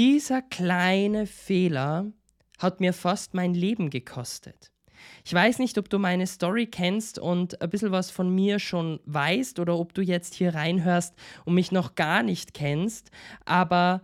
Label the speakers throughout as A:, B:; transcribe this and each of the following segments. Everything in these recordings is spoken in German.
A: dieser kleine Fehler hat mir fast mein Leben gekostet. Ich weiß nicht, ob du meine Story kennst und ein bisschen was von mir schon weißt oder ob du jetzt hier reinhörst und mich noch gar nicht kennst, aber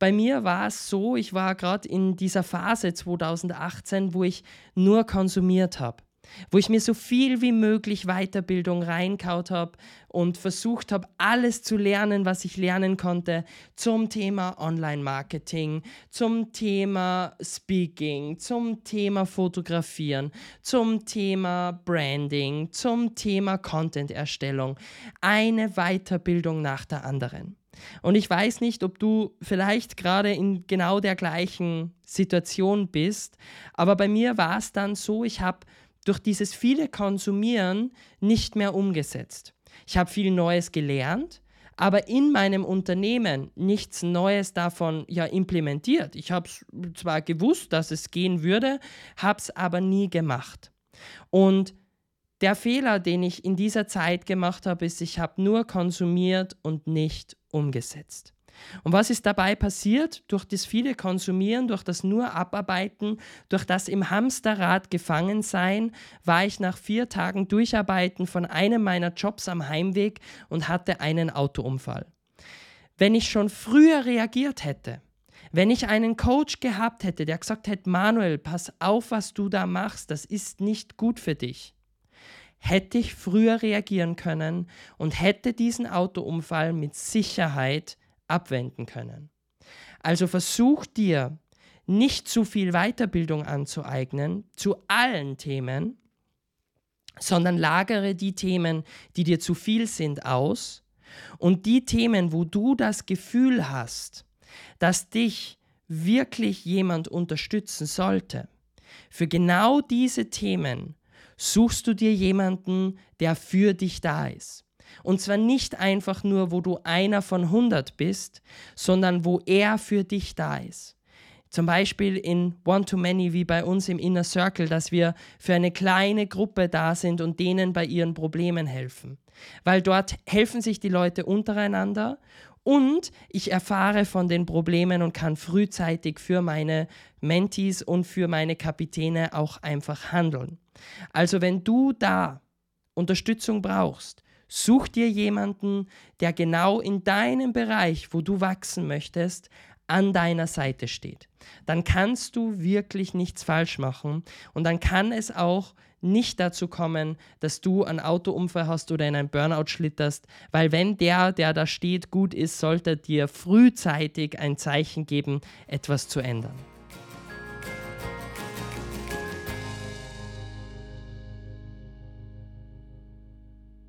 A: bei mir war es so, ich war gerade in dieser Phase 2018, wo ich nur konsumiert habe wo ich mir so viel wie möglich Weiterbildung reinkaut habe und versucht habe, alles zu lernen, was ich lernen konnte zum Thema Online-Marketing, zum Thema Speaking, zum Thema Fotografieren, zum Thema Branding, zum Thema Content-Erstellung. Eine Weiterbildung nach der anderen. Und ich weiß nicht, ob du vielleicht gerade in genau der gleichen Situation bist, aber bei mir war es dann so, ich habe durch dieses viele Konsumieren nicht mehr umgesetzt. Ich habe viel Neues gelernt, aber in meinem Unternehmen nichts Neues davon ja implementiert. Ich habe zwar gewusst, dass es gehen würde, habe es aber nie gemacht. Und der Fehler, den ich in dieser Zeit gemacht habe, ist, ich habe nur konsumiert und nicht umgesetzt. Und was ist dabei passiert? Durch das viele Konsumieren, durch das nur Abarbeiten, durch das im Hamsterrad gefangen sein, war ich nach vier Tagen Durcharbeiten von einem meiner Jobs am Heimweg und hatte einen Autounfall. Wenn ich schon früher reagiert hätte, wenn ich einen Coach gehabt hätte, der gesagt hätte, Manuel, pass auf, was du da machst, das ist nicht gut für dich, hätte ich früher reagieren können und hätte diesen Autounfall mit Sicherheit abwenden können. Also versuch dir nicht zu viel Weiterbildung anzueignen zu allen Themen, sondern lagere die Themen, die dir zu viel sind, aus und die Themen, wo du das Gefühl hast, dass dich wirklich jemand unterstützen sollte. Für genau diese Themen suchst du dir jemanden, der für dich da ist. Und zwar nicht einfach nur, wo du einer von 100 bist, sondern wo er für dich da ist. Zum Beispiel in One-to-Many wie bei uns im Inner Circle, dass wir für eine kleine Gruppe da sind und denen bei ihren Problemen helfen. Weil dort helfen sich die Leute untereinander und ich erfahre von den Problemen und kann frühzeitig für meine Mentees und für meine Kapitäne auch einfach handeln. Also wenn du da Unterstützung brauchst, Such dir jemanden, der genau in deinem Bereich, wo du wachsen möchtest, an deiner Seite steht. Dann kannst du wirklich nichts falsch machen und dann kann es auch nicht dazu kommen, dass du einen Autounfall hast oder in einen Burnout schlitterst, weil wenn der, der da steht, gut ist, sollte dir frühzeitig ein Zeichen geben, etwas zu ändern.